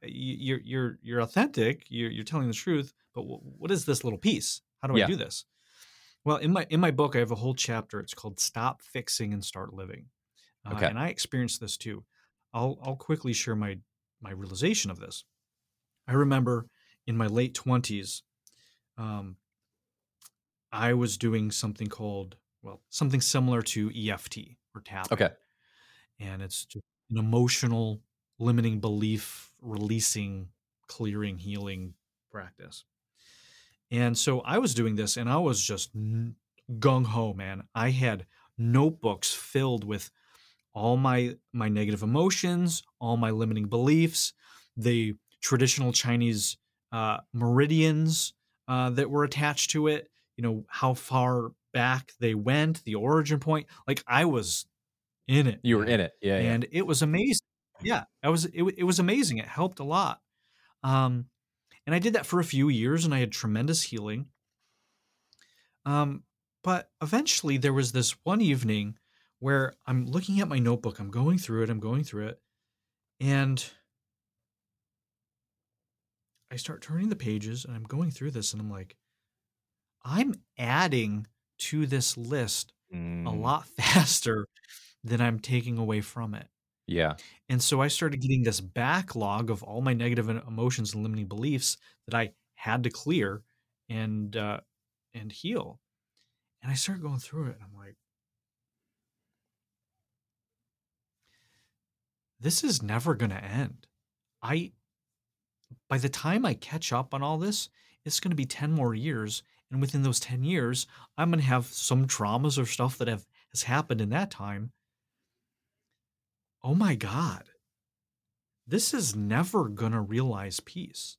you're you're you're authentic you're, you're telling the truth but what is this little piece how do yeah. i do this well in my in my book i have a whole chapter it's called stop fixing and start living uh, okay. and i experienced this too i'll i'll quickly share my my realization of this i remember in my late 20s um, i was doing something called well, something similar to EFT or tapping. Okay. And it's just an emotional limiting belief releasing, clearing, healing practice. And so I was doing this and I was just gung ho, man. I had notebooks filled with all my my negative emotions, all my limiting beliefs, the traditional Chinese uh, meridians uh, that were attached to it. You know how far back they went, the origin point. Like I was in it. You were in it, yeah, and yeah. it was amazing. Yeah, I was. It, it was amazing. It helped a lot. Um, and I did that for a few years, and I had tremendous healing. Um, but eventually, there was this one evening where I'm looking at my notebook. I'm going through it. I'm going through it, and I start turning the pages, and I'm going through this, and I'm like, I'm adding to this list mm. a lot faster than I'm taking away from it. Yeah. And so I started getting this backlog of all my negative emotions and limiting beliefs that I had to clear and uh, and heal. And I started going through it. And I'm like, this is never going to end. I, by the time I catch up on all this, it's going to be 10 more years and within those 10 years i'm going to have some traumas or stuff that have has happened in that time oh my god. This is never going to realize peace.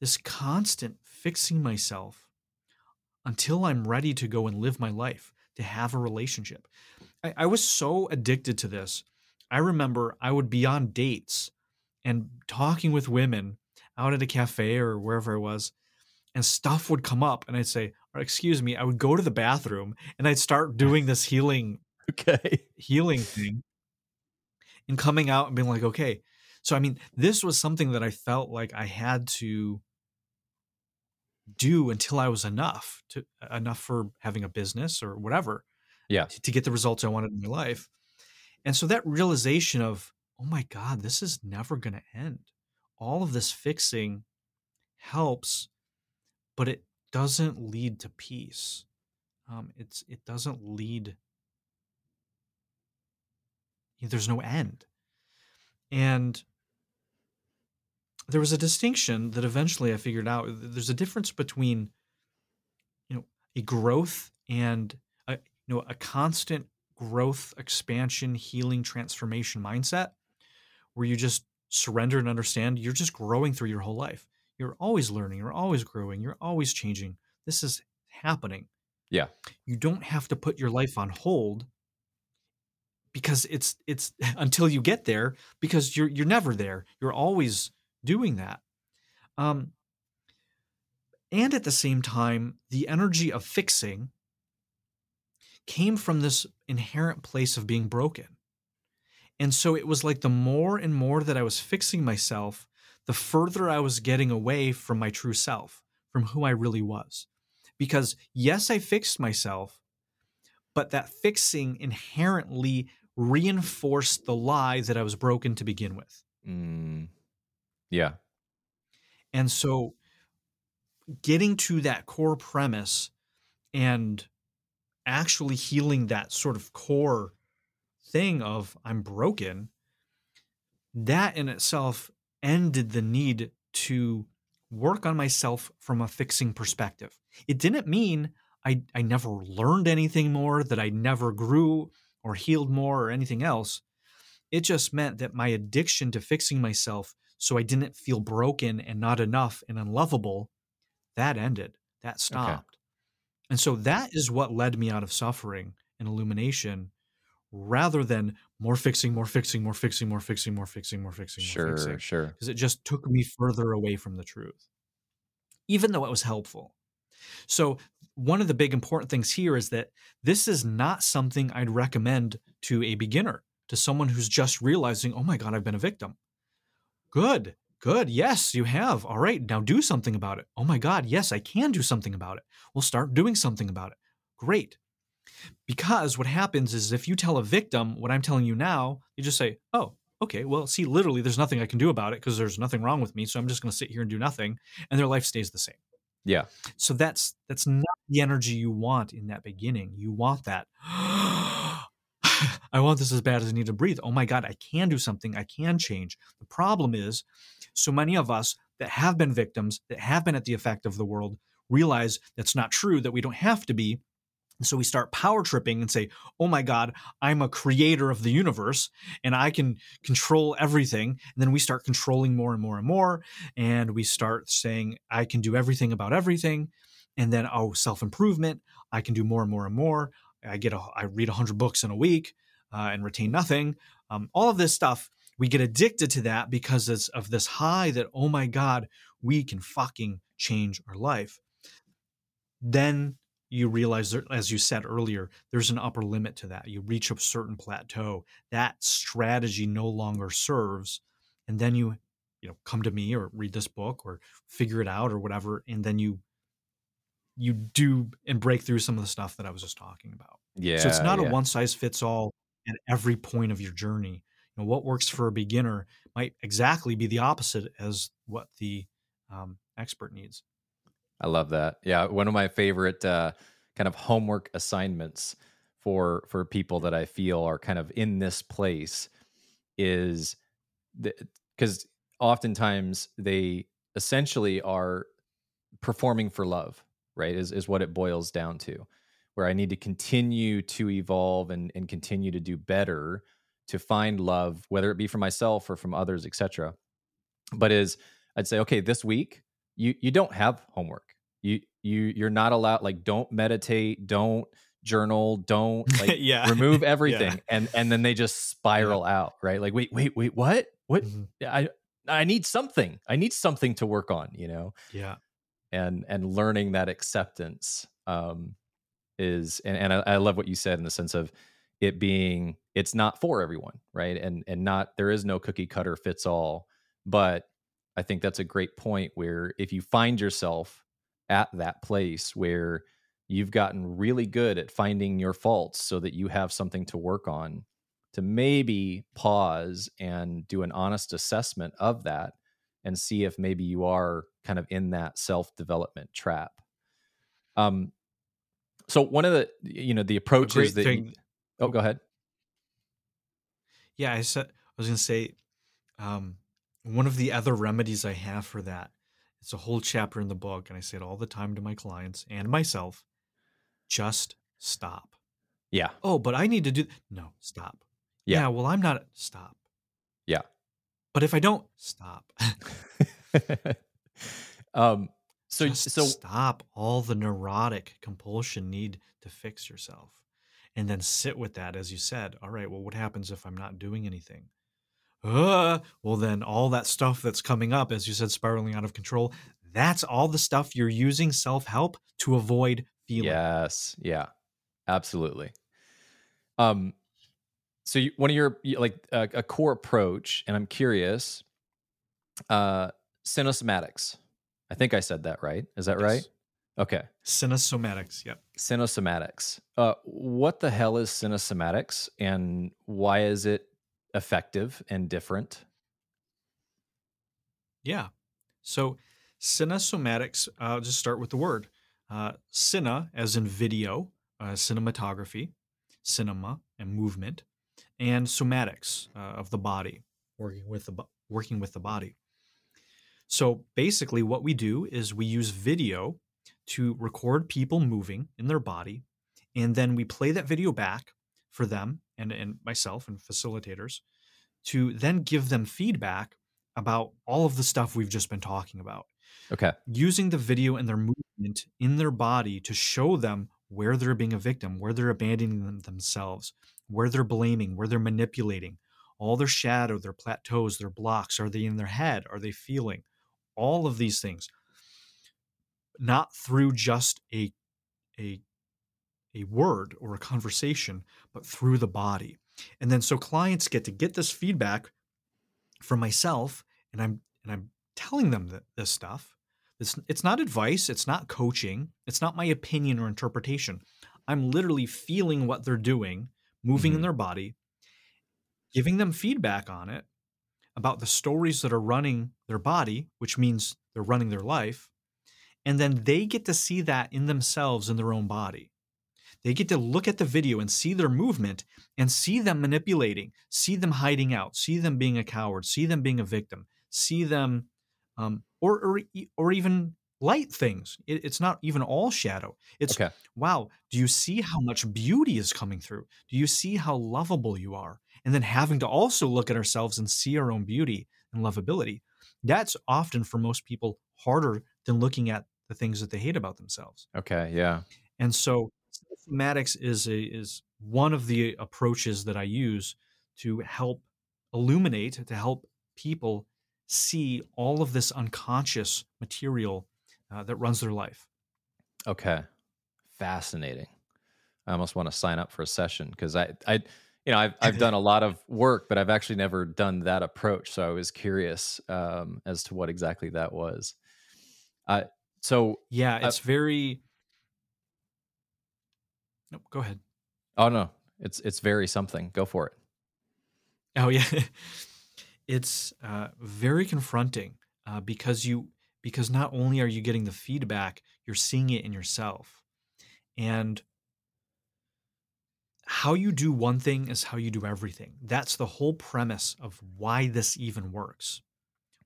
This constant fixing myself until i'm ready to go and live my life to have a relationship. I, I was so addicted to this. I remember i would be on dates and talking with women out at a cafe or wherever I was, and stuff would come up and I'd say, excuse me, I would go to the bathroom and I'd start doing this healing okay. healing thing and coming out and being like, okay. So I mean, this was something that I felt like I had to do until I was enough to enough for having a business or whatever. Yeah. To, to get the results I wanted in my life. And so that realization of, oh my God, this is never gonna end. All of this fixing helps but it doesn't lead to peace. Um, it's it doesn't lead. There's no end. And there was a distinction that eventually I figured out. There's a difference between, you know, a growth and a, you know a constant growth, expansion, healing, transformation mindset, where you just surrender and understand you're just growing through your whole life. You're always learning. You're always growing. You're always changing. This is happening. Yeah. You don't have to put your life on hold because it's it's until you get there because you're you're never there. You're always doing that. Um, and at the same time, the energy of fixing came from this inherent place of being broken. And so it was like the more and more that I was fixing myself, the further I was getting away from my true self, from who I really was. Because yes, I fixed myself, but that fixing inherently reinforced the lie that I was broken to begin with. Mm. Yeah. And so getting to that core premise and actually healing that sort of core thing of I'm broken, that in itself ended the need to work on myself from a fixing perspective. It didn't mean I, I never learned anything more, that I never grew or healed more or anything else. It just meant that my addiction to fixing myself so I didn't feel broken and not enough and unlovable, that ended. That stopped. Okay. And so that is what led me out of suffering and illumination rather than more fixing, more fixing, more fixing, more fixing, more fixing, more fixing, more sure, fixing. Sure, Because it just took me further away from the truth, even though it was helpful. So, one of the big important things here is that this is not something I'd recommend to a beginner, to someone who's just realizing, oh my God, I've been a victim. Good. Good. Yes, you have. All right. Now do something about it. Oh my God. Yes, I can do something about it. We'll start doing something about it. Great. Because what happens is if you tell a victim what I'm telling you now, you just say, oh, okay, well, see, literally, there's nothing I can do about it because there's nothing wrong with me. So I'm just going to sit here and do nothing. And their life stays the same. Yeah. So that's that's not the energy you want in that beginning. You want that. I want this as bad as I need to breathe. Oh my God, I can do something. I can change. The problem is, so many of us that have been victims, that have been at the effect of the world, realize that's not true, that we don't have to be. So we start power tripping and say, oh my God, I'm a creator of the universe and I can control everything. And then we start controlling more and more and more. And we start saying, I can do everything about everything. And then, oh, self improvement, I can do more and more and more. I get a, I read 100 books in a week uh, and retain nothing. Um, all of this stuff, we get addicted to that because of this high that, oh my God, we can fucking change our life. Then you realize, that, as you said earlier, there's an upper limit to that. You reach a certain plateau. That strategy no longer serves. And then you, you know, come to me or read this book or figure it out or whatever. And then you you do and break through some of the stuff that I was just talking about. Yeah. So it's not yeah. a one size fits all at every point of your journey. You know, what works for a beginner might exactly be the opposite as what the um, expert needs. I love that. Yeah, one of my favorite uh, kind of homework assignments for for people that I feel are kind of in this place is because oftentimes they essentially are performing for love, right? Is is what it boils down to where I need to continue to evolve and, and continue to do better to find love, whether it be for myself or from others, etc. But is I'd say, okay, this week you you don't have homework. You you you're not allowed like don't meditate, don't journal, don't like yeah. remove everything. yeah. And and then they just spiral yeah. out, right? Like, wait, wait, wait, what? What mm-hmm. I I need something. I need something to work on, you know? Yeah. And and learning that acceptance um is and, and I, I love what you said in the sense of it being it's not for everyone right and and not there is no cookie cutter fits all but i think that's a great point where if you find yourself at that place where you've gotten really good at finding your faults so that you have something to work on to maybe pause and do an honest assessment of that and see if maybe you are kind of in that self development trap um so one of the you know the approaches that you, oh go ahead. Yeah, I said I was going to say Um, one of the other remedies I have for that, it's a whole chapter in the book, and I say it all the time to my clients and myself just stop. Yeah. Oh, but I need to do. No, stop. Yeah. Yeah, well, I'm not. Stop. Yeah. But if I don't, stop. um, so Just so stop all the neurotic compulsion need to fix yourself and then sit with that as you said all right well what happens if i'm not doing anything uh, well then all that stuff that's coming up as you said spiraling out of control that's all the stuff you're using self-help to avoid feeling yes, yeah, absolutely. Um, so you, one of your like a, a core approach, and I'm curious, uh, cinesomatics. I think I said that right. Is that right? Okay. cinesomatics yep Cinesomatics. Uh, what the hell is cinesomatics, and why is it effective and different? Yeah. So cinesomatics, I'll just start with the word. Uh, cine, as in video, uh, cinematography, cinema, and movement, and somatics uh, of the body, working with the bo- working with the body. So basically, what we do is we use video to record people moving in their body, and then we play that video back for them and, and myself and facilitators to then give them feedback about all of the stuff we've just been talking about Okay. using the video and their movement in their body to show them where they're being a victim, where they're abandoning them themselves, where they're blaming, where they're manipulating, all their shadow, their plateaus, their blocks. Are they in their head? Are they feeling? All of these things. Not through just a a a word or a conversation, but through the body. And then so clients get to get this feedback from myself, and I'm and I'm telling them that this stuff. It's it's not advice, it's not coaching, it's not my opinion or interpretation. I'm literally feeling what they're doing, moving in Mhm. their body, giving them feedback on it about the stories that are running their body, which means they're running their life. And then they get to see that in themselves in their own body. They get to look at the video and see their movement and see them manipulating, see them hiding out, see them being a coward, see them being a victim, see them, um, or, or or even light things. It- it's not even all shadow. It's Okay. wow. Do you see how much beauty is coming through? Do you see how lovable you are? And then having to also look at ourselves and see our own beauty and lovability. That's often for most people harder than looking at the things that they hate about themselves. Okay. Yeah. And so Cinesomatics is a, is one of the approaches that I use to help illuminate, to help people see all of this unconscious material uh, that runs their life. Okay. Fascinating. I almost want to sign up for a session because I, I, you know, I've I've done a lot of work, but I've actually never done that approach. So I was curious um, as to what exactly that was. Uh, so, Yeah, Uh, it's very. Nope, go ahead. oh no, it's it's very something. Go for it. Oh yeah, it's uh, very confronting uh, because you because not only are you getting the feedback, you're seeing it in yourself, and how you do one thing is how you do everything. That's the whole premise of why this even works.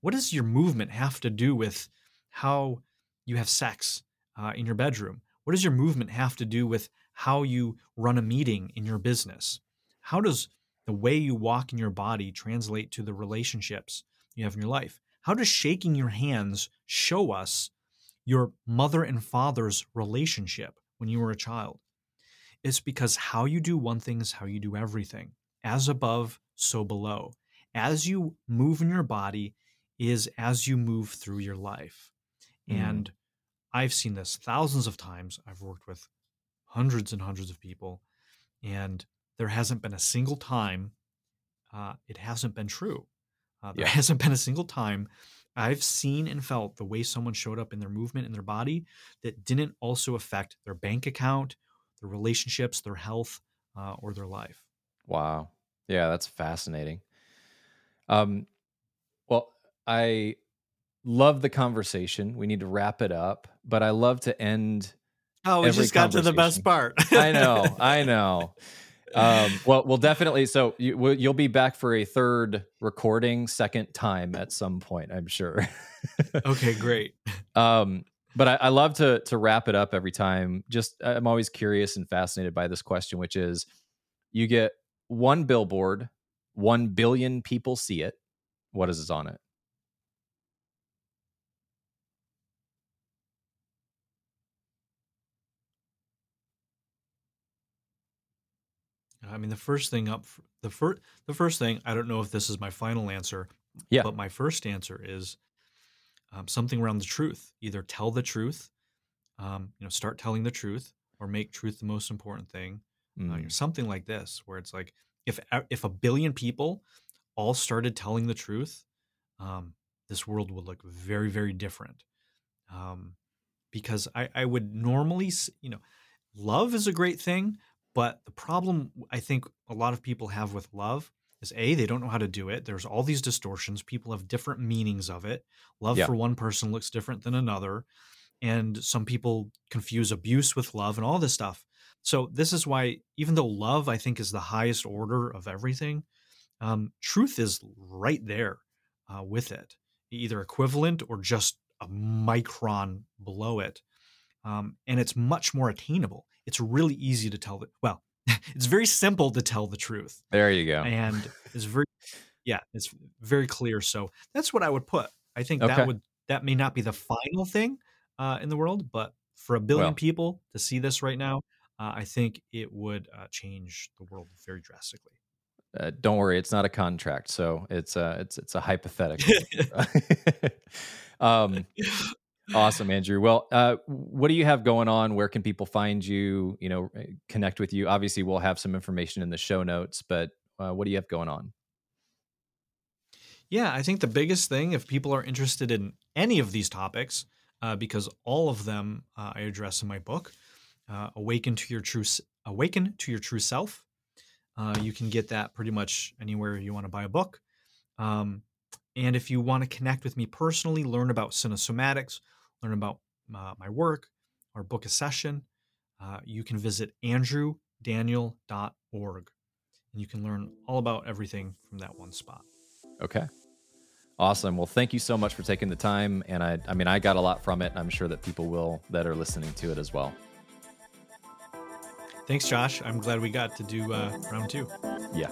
What does your movement have to do with how you have sex uh, in your bedroom? What does your movement have to do with how you run a meeting in your business? How does the way you walk in your body translate to the relationships you have in your life? How does shaking your hands show us your mother and father's relationship when you were a child? It's because how you do one thing is how you do everything. As above, so below. As you move in your body is as you move through your life. Mm. And I've seen this thousands of times. I've worked with hundreds and hundreds of people, and there hasn't been a single time uh, it hasn't been true. Uh, there Yeah. hasn't been a single time I've seen and felt the way someone showed up in their movement in their body that didn't also affect their bank account, their relationships, their health, uh, or their life. Wow. Yeah, that's fascinating. Um, well, I love the conversation. We need to wrap it up, but I love to end Oh, we just got to the best part. I know, I know. um, well, we'll definitely. So you, will you'll be back for a third recording, second time at some point, I'm sure. okay, great. Um, but I, I, love to to wrap it up every time. Just I'm always curious and fascinated by this question, which is, you get one billboard, one billion people see it. What is on it? I mean, the first thing up, the first, the first thing. I don't know if this is my final answer. Yeah. But my first answer is um, something around the truth. Either tell the truth, um, you know, start telling the truth, or make truth the most important thing. Mm. Uh, something like this, where it's like if if a billion people all started telling the truth, um, this world would look very very different. Um, because I, I would normally, you know, love is a great thing, but the problem I think a lot of people have with love is A, they don't know how to do it. There's all these distortions. People have different meanings of it. Love yeah. for one person looks different than another. And some people confuse abuse with love and all this stuff. So, this is why, even though love, I think, is the highest order of everything, um, truth is right there uh, with it, either equivalent or just a micron below it. Um, and it's much more attainable it's really easy to tell the Well, it's very simple to tell the truth. There you go. And it's very, yeah, it's very clear. So that's what I would put. I think okay. that would that may not be the final thing uh, in the world, but for a billion well, people to see this right now, uh, I think it would uh, change the world very drastically. Uh, don't worry, it's not a contract, so it's a it's it's a hypothetical. um, awesome andrew. Well uh, what do you have going on? Where can people find you you know eh, connect with you? Obviously we'll have some information in the show notes but uh, what do you have going on? Yeah i think the biggest thing if people are interested in any of these topics uh, because all of them uh, i address in my book uh, awaken to your true awaken to your true self uh, you can get that pretty much anywhere you want to buy a book. Um, and if you want to connect with me personally, learn about cinesomatics, learn about uh, my work or book a session, uh, you can visit andrewdaniel.org and you can learn all about everything from that one spot. Okay. Awesome. Well, thank you so much for taking the time. And I, I mean, I got a lot from it. I'm sure that people will that are listening to it as well. Thanks, Josh. I'm glad we got to do uh, round two. Yeah.